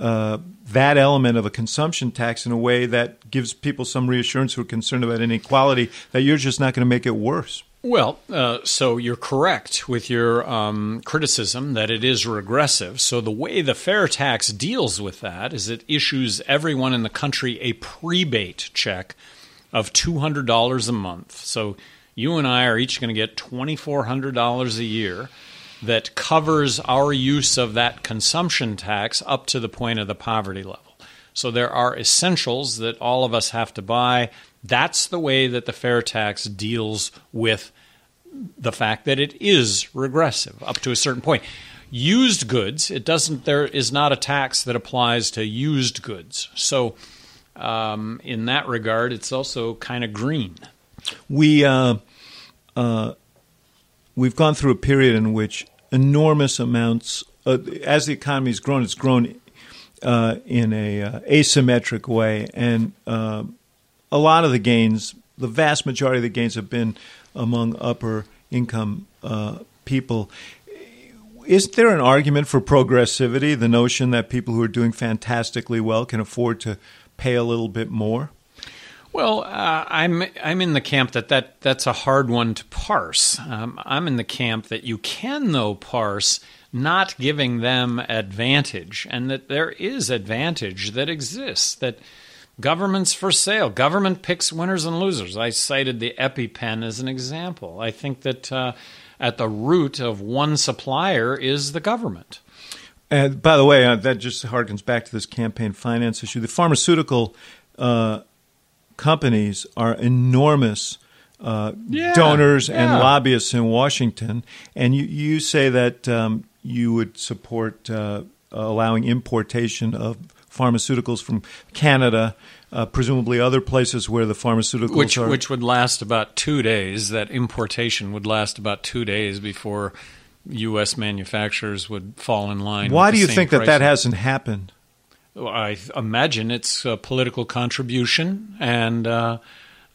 uh, that element of a consumption tax in a way that gives people some reassurance who are concerned about inequality that you're just not going to make it worse.
Well, uh, so you're correct with your um, criticism that it is regressive. So the way the fair tax deals with that is it issues everyone in the country a prebate check of $200 a month. So you and I are each going to get $2,400 a year that covers our use of that consumption tax up to the point of the poverty level. So there are essentials that all of us have to buy. That's the way that the fair tax deals with the fact that it is regressive up to a certain point. Used goods, it doesn't. There is not a tax that applies to used goods. So, um, in that regard, it's also kind of green.
We uh, uh, we've gone through a period in which enormous amounts, uh, as the economy has grown, it's grown uh, in a uh, asymmetric way, and uh, a lot of the gains, the vast majority of the gains, have been among upper income uh, people. Isn't there an argument for progressivity? The notion that people who are doing fantastically well can afford to pay a little bit more.
Well, uh, I'm I'm in the camp that, that that's a hard one to parse. Um, I'm in the camp that you can though parse not giving them advantage, and that there is advantage that exists. That governments for sale, government picks winners and losers. I cited the EpiPen as an example. I think that uh, at the root of one supplier is the government.
And by the way, uh, that just harkens back to this campaign finance issue. The pharmaceutical uh, companies are enormous uh,
yeah,
donors
yeah.
and lobbyists in Washington, and you, you say that um, you would support uh, allowing importation of pharmaceuticals from Canada, uh, presumably other places where the pharmaceuticals
which,
are.
Which would last about two days. That importation would last about two days before U.S. manufacturers would fall in line.
Why do you think that that hasn't happened?
I imagine it's a political contribution and uh,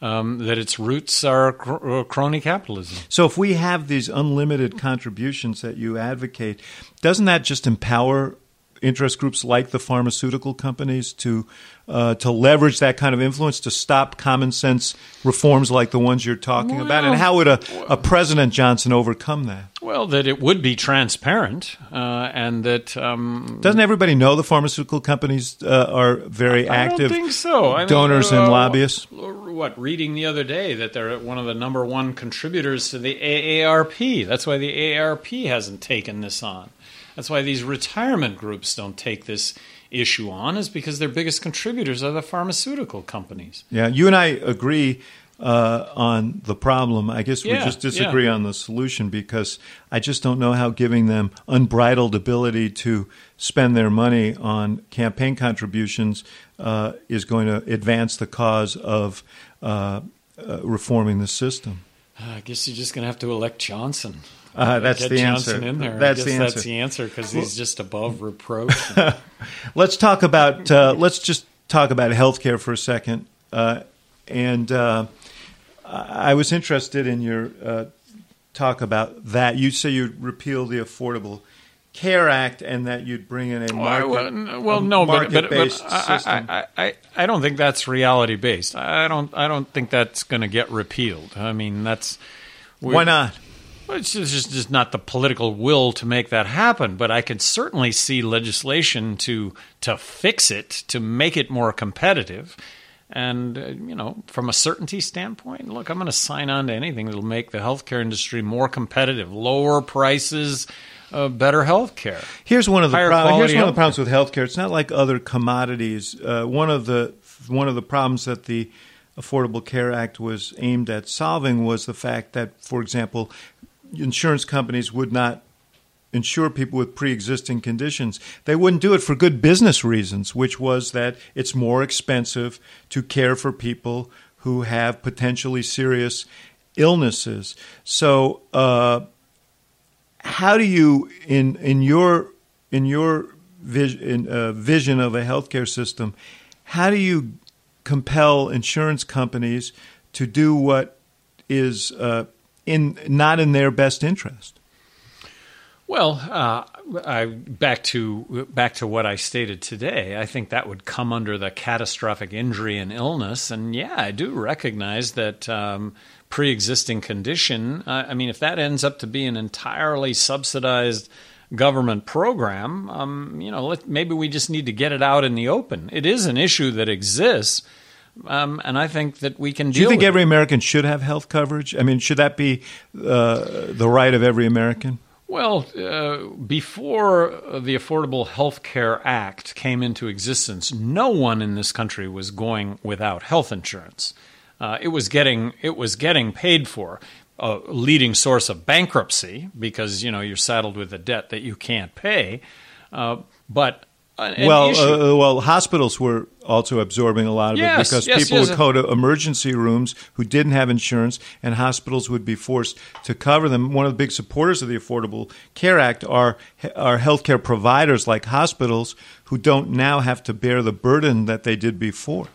um, that its roots are cr- uh, crony capitalism.
So, if we have these unlimited contributions that you advocate, doesn't that just empower interest groups like the pharmaceutical companies to uh, to leverage that kind of influence to stop common sense reforms like the ones you're talking well, about? And how would a, a President Johnson overcome that?
Well, that it would be transparent, uh, and that um,
doesn't everybody know the pharmaceutical companies uh, are very
I
active?
Think so. I
donors
mean,
and lobbyists.
What reading the other day that they're one of the number one contributors to the AARP. That's why the AARP hasn't taken this on. That's why these retirement groups don't take this issue on, is because their biggest contributors are the pharmaceutical companies.
Yeah, you and I agree uh, on the problem. I guess we
yeah,
just disagree
yeah.
on the solution because I just don't know how giving them unbridled ability to spend their money on campaign contributions uh, is going to advance the cause of uh, uh reforming the system.
I guess you're just going to have to elect Johnson.
Uh, that's the
Johnson
answer.
in there.
That's
the
answer.
That's the answer because he's just above reproach.
let's talk about. Uh, let's just talk about healthcare for a second. Uh, and uh, I was interested in your uh, talk about that. You say you'd repeal the Affordable Care Act and that you'd bring in a market.
Well, well no, but, but, but I, I, I, I don't think that's reality based. I don't I don't think that's going to get repealed. I mean, that's
why not?
Well, it's just, just not the political will to make that happen, but I can certainly see legislation to to fix it, to make it more competitive. And uh, you know, from a certainty standpoint, look, I'm going to sign on to anything that'll make the healthcare industry more competitive, lower prices, uh, better healthcare.
Here's one of the pro- here's one of the
problems
with healthcare. It's not like other commodities. Uh, one of the one of the problems that the Affordable Care Act was aimed at solving was the fact that, for example, insurance companies would not insure people with pre-existing conditions. They wouldn't do it for good business reasons, which was that it's more expensive to care for people who have potentially serious illnesses. So, uh, how do you, in in your in your vision, uh, vision of a healthcare system, how do you compel insurance companies to do what is uh, in not in their best interest.
Well, uh, I, back to back to what I stated today. I think that would come under the catastrophic injury and illness, and yeah, I do recognize that um, pre-existing condition. Uh, I mean, if that ends up to be an entirely subsidized government program, um, you know, let, maybe we just need to get it out in the open. It is an issue that exists. Um, and I think that we can.
Do you think every. American should have health coverage? I mean, should that be uh, the right of every American?
Well, uh, before the Affordable Health Care Act came into existence, no one in this country was going without health insurance. Uh, it was getting it was getting paid for. A leading source of bankruptcy because you know you're saddled with a debt that you can't pay. Uh, but
well, uh, well, hospitals were also absorbing a lot of
yes,
it because
yes,
people
yes.
would go to emergency rooms who didn't have insurance, and hospitals would be forced to cover them. One of the big supporters of the Affordable Care Act are are healthcare providers like hospitals who don't now have to bear the burden that they did before.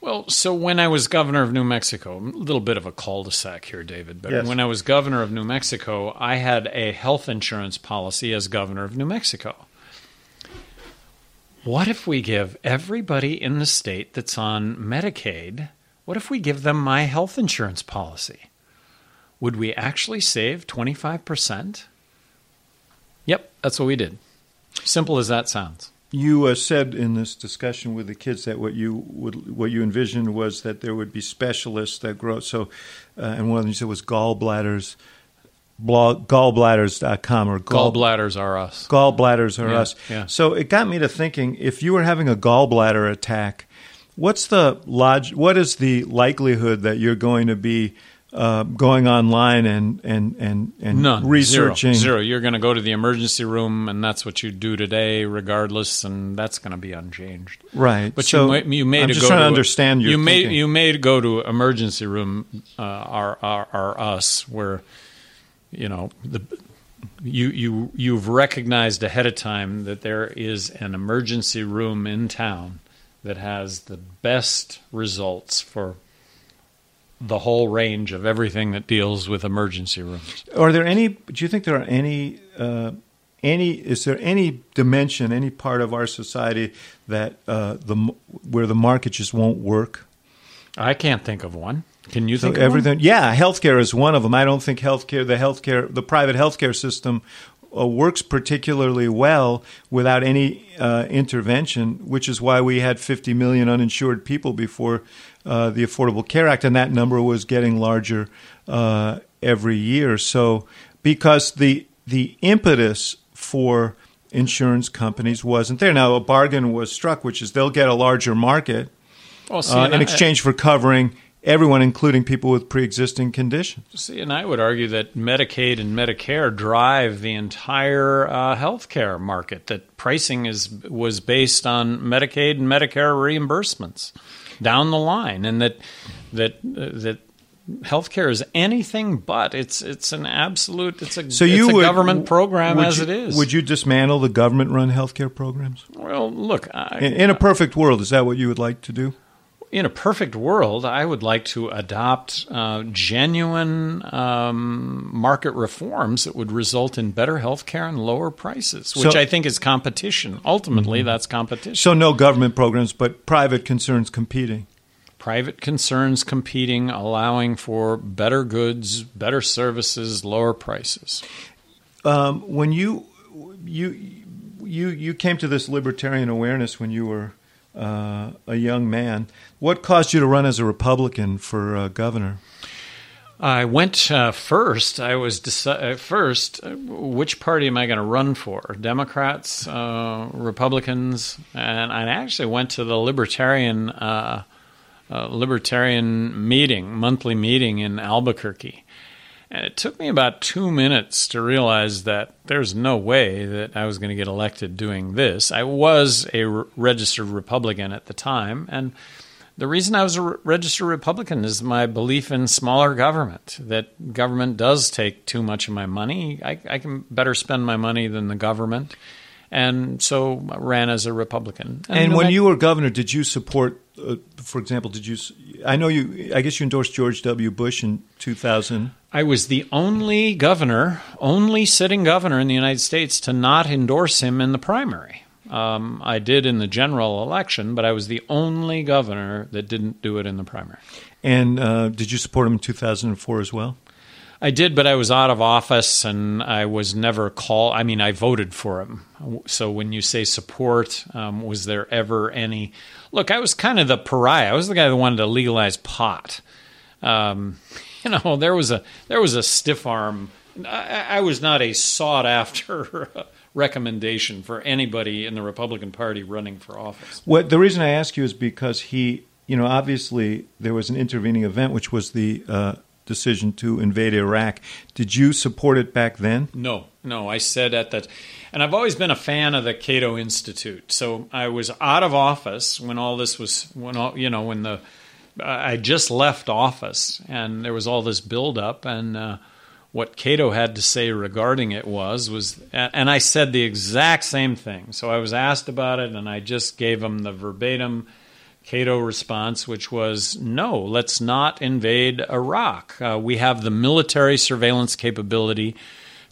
Well, so when I was governor of New Mexico, a little bit of a cul-de-sac here, David, but
yes.
when I was governor of New Mexico, I had a health insurance policy as governor of New Mexico. What if we give everybody in the state that's on Medicaid, what if we give them my health insurance policy? Would we actually save 25%? Yep, that's what we did. Simple as that sounds.
You uh, said in this discussion with the kids that what you would what you envisioned was that there would be specialists that grow. So, uh, and one of them you said was gallbladders blog gallbladders.com or
gall, gallbladders are us.
Gallbladders are
yeah,
us.
Yeah.
So it got me to thinking if you were having a gallbladder attack, what's the log- what is the likelihood that you're going to be uh, going online and and and, and
None.
researching
zero. zero. You're going to go to the emergency room, and that's what you do today, regardless, and that's going to be unchanged.
Right.
But
so
you, you may
I'm
to
just
go
trying
to
to understand your
you may you may go to emergency room, uh, our, our our us where you know the you you you've recognized ahead of time that there is an emergency room in town that has the best results for the whole range of everything that deals with emergency rooms.
Are there any? Do you think there are any? Uh, any? Is there any dimension, any part of our society that uh, the where the market just won't work?
I can't think of one. Can you
So
think
everything?
one?
Yeah, healthcare is one of them. I don't think healthcare, the healthcare, the private healthcare system. Uh, works particularly well without any uh, intervention, which is why we had 50 million uninsured people before uh, the Affordable Care Act, and that number was getting larger uh, every year. So, because the the impetus for insurance companies wasn't there. Now, a bargain was struck, which is they'll get a larger market
Well, see,
uh, in
I-
exchange for covering everyone, including people with pre-existing conditions.
See, and I would argue that Medicaid and Medicare drive the entire uh, healthcare market. That pricing is was based on Medicaid and Medicare reimbursements down the line, and that that uh, that healthcare is anything but. It's it's an absolute. It's a
So
it's
you
a
would,
government program as
you-
it is.
Would you dismantle the government-run healthcare programs?
Well, look, I,
In, in a perfect world, is that what you would like to do?
In a perfect world, I would like to adopt uh, genuine um, market reforms that would result in better health care and lower prices, which
So-
I think is competition. Ultimately, that's competition.
So no government programs, but private concerns competing.
Private concerns competing, allowing for better goods, better services, lower prices.
Um, when you you you you came to this libertarian awareness when you were uh, a young man, what caused you to run as a Republican for uh, governor?
I went uh, first. I was deci- uh, first. uh, Which party am I going to run for? Democrats, uh, Republicans, and I actually went to the Libertarian Libertarian meeting, monthly meeting in Albuquerque. And it took me about two minutes to realize that there's no way that I was going to get elected doing this. I was a re- registered Republican at the time, and the reason I was a re- registered Republican is my belief in smaller government. That government does take too much of my money. I, I can better spend my money than the government, and so ran as a Republican.
And when
I-
you were governor, did you support, uh, for example, did you? I know you. I guess you endorsed George W. Bush in 2000.
I was the only governor, only sitting governor in the United States to not endorse him in the primary. Um, I did in the general election, but I was the only governor that didn't do it in the primary.
And uh, did you support him in 2004 as well?
I did, but I was out of office and I was never called. I mean, I voted for him. So when you say support, um, was there ever any? Look, I was kind of the pariah. I was the guy that wanted to legalize pot. Um, you know, there was a there was a stiff arm. I, I was not a sought after recommendation for anybody in the Republican Party running for office.
What the reason I ask you is because he, you know, obviously there was an intervening event, which was the uh, decision to invade Iraq. Did you support it back then?
No, no. I said at that, and I've always been a fan of the Cato Institute. So I was out of office when all this was, when all you know, when the I just left office, and there was all this buildup, and uh, what Cato had to say regarding it was was, and I said the exact same thing. So I was asked about it, and I just gave him the verbatim. Cato response, which was no, let's not invade Iraq. Uh, we have the military surveillance capability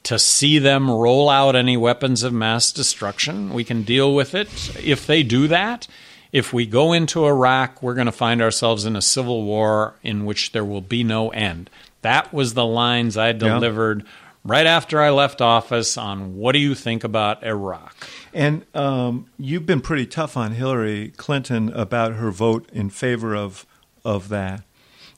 to see them roll out any weapons of mass destruction. We can deal with it. If they do that, if we go into Iraq, we're going to find ourselves in a civil war in which there will be no end. That was the lines I delivered right after I left office on what do you think about Iraq?
And um, you've been pretty tough on Hillary Clinton about her vote in favor of of that.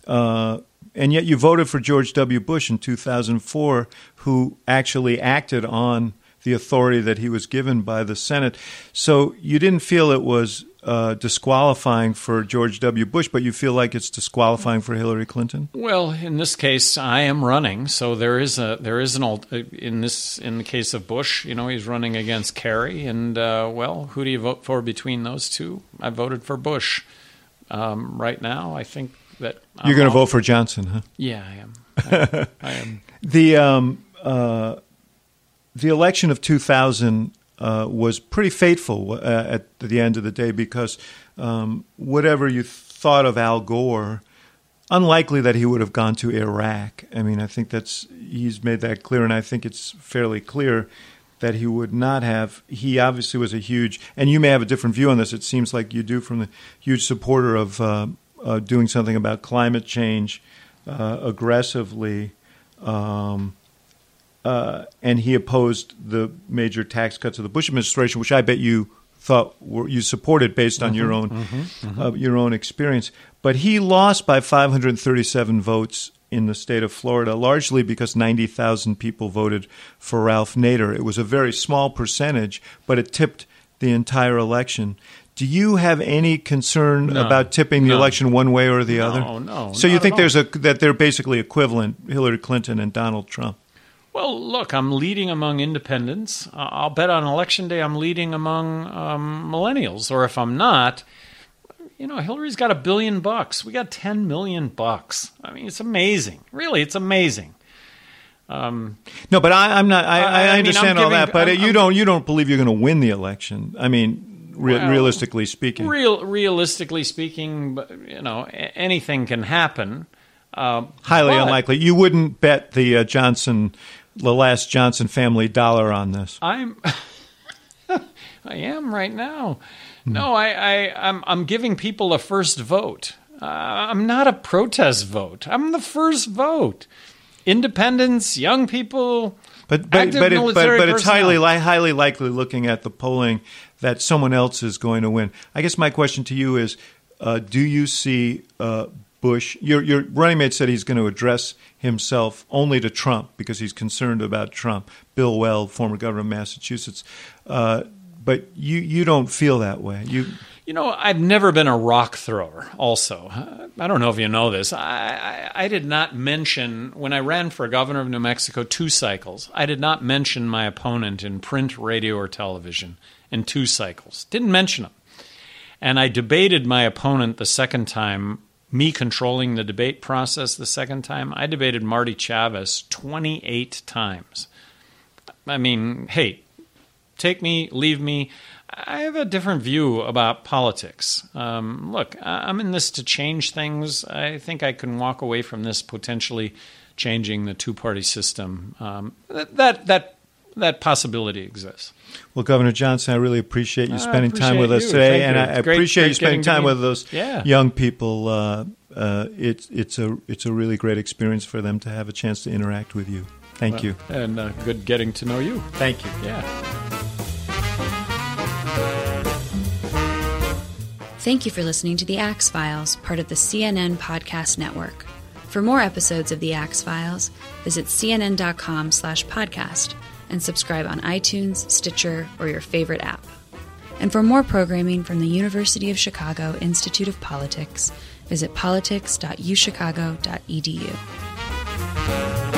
Uh, and yet you voted for George W. Bush in 2004, who actually acted on the authority that he was given by the Senate. So you didn't feel it was uh, disqualifying for George W. Bush, but you feel like it's disqualifying for Hillary Clinton.
Well, in this case, I am running, so there is a there is an alt, in this in the case of Bush. You know, he's running against Kerry, and uh, well, who do you vote for between those two? I voted for Bush. Um, right now, I think that
You're going to
to
vote for Johnson, huh?
Yeah, I am. I, I am.
The um, uh, the election of 2000 uh, was pretty fateful uh, at the end of the day because um, whatever you thought of Al Gore, unlikely that he would have gone to Iraq. I mean, I think that's he's made that clear, and I think it's fairly clear that he would not have. He obviously was a huge, and you may have a different view on this. It seems like you do from the huge supporter of uh, uh, doing something about climate change uh, aggressively. Um, uh, and he opposed the major tax cuts of the Bush administration, which I bet you thought were, you supported based on mm-hmm, your own mm-hmm, mm-hmm. Uh, your own experience. But he lost by 537 votes in the state of Florida, largely because 90,000 people voted for Ralph Nader. It was a very small percentage, but it tipped the entire election. Do you have any concern
no,
about tipping the
no.
election one way or the
no,
other?
No, no.
So you think there's a that they're basically equivalent, Hillary Clinton and Donald Trump?
Well, look, I'm leading among independents. Uh, I'll bet on election day I'm leading among um, millennials, or if I'm not, you know, Hillary's got a billion bucks. We got 10 million bucks. I mean, it's amazing. Really, it's amazing.
Um, no, but I, am not. I, I, I understand
mean,
all
giving,
that, but
I'm,
you
I'm,
don't. You don't believe you're going to win the election. I mean, re-
well,
realistically speaking.
Real, realistically speaking, you know, anything can happen. Uh,
Highly
but
unlikely. You wouldn't bet the uh, Johnson, the last Johnson family dollar on this.
I'm. I am right now. No, I, I, I'm, I'm giving people a first vote. Uh, I'm not a protest vote. I'm the first vote. Independents, young people,
but but but, it, but, but it's highly highly likely looking at the polling that someone else is going to win. I guess my question to you is: uh, Do you see uh, Bush? Your your running mate said he's going to address himself only to Trump because he's concerned about Trump. Bill Weld, former governor of Massachusetts. Uh, but you you don't feel that way. You
You know, I've never been a rock thrower. Also, I don't know if you know this. I, I, I did not mention when I ran for governor of New Mexico two cycles. I did not mention my opponent in print, radio, or television in two cycles. Didn't mention him. And I debated my opponent the second time. Me controlling the debate process the second time, I debated Marty Chavez 28 times. I mean, hey, take me, leave me. I have a different view about politics. Um, look, I'm in this to change things. I think I can walk away from this potentially changing the two-party system. Um, that, that that that possibility exists.
Well, Governor Johnson, I really appreciate you
I
spending time
appreciate
with us
you.
today,
Thank
and
you.
I
great-
appreciate
great
you spending time
be-
with those
Yeah.
young people. Uh, uh, it's it's a it's a really great experience for them to have a chance to interact with you. Thank you.
And uh, good getting to know you.
Thank you.
Yeah.
Thank you for listening to The Axe Files, part of the CNN Podcast Network. For more episodes of The Axe Files, visit cnn.com slash podcast and subscribe on iTunes, Stitcher, or your favorite app. And for more programming from the University of Chicago Institute of Politics, visit politics.uchicago.edu.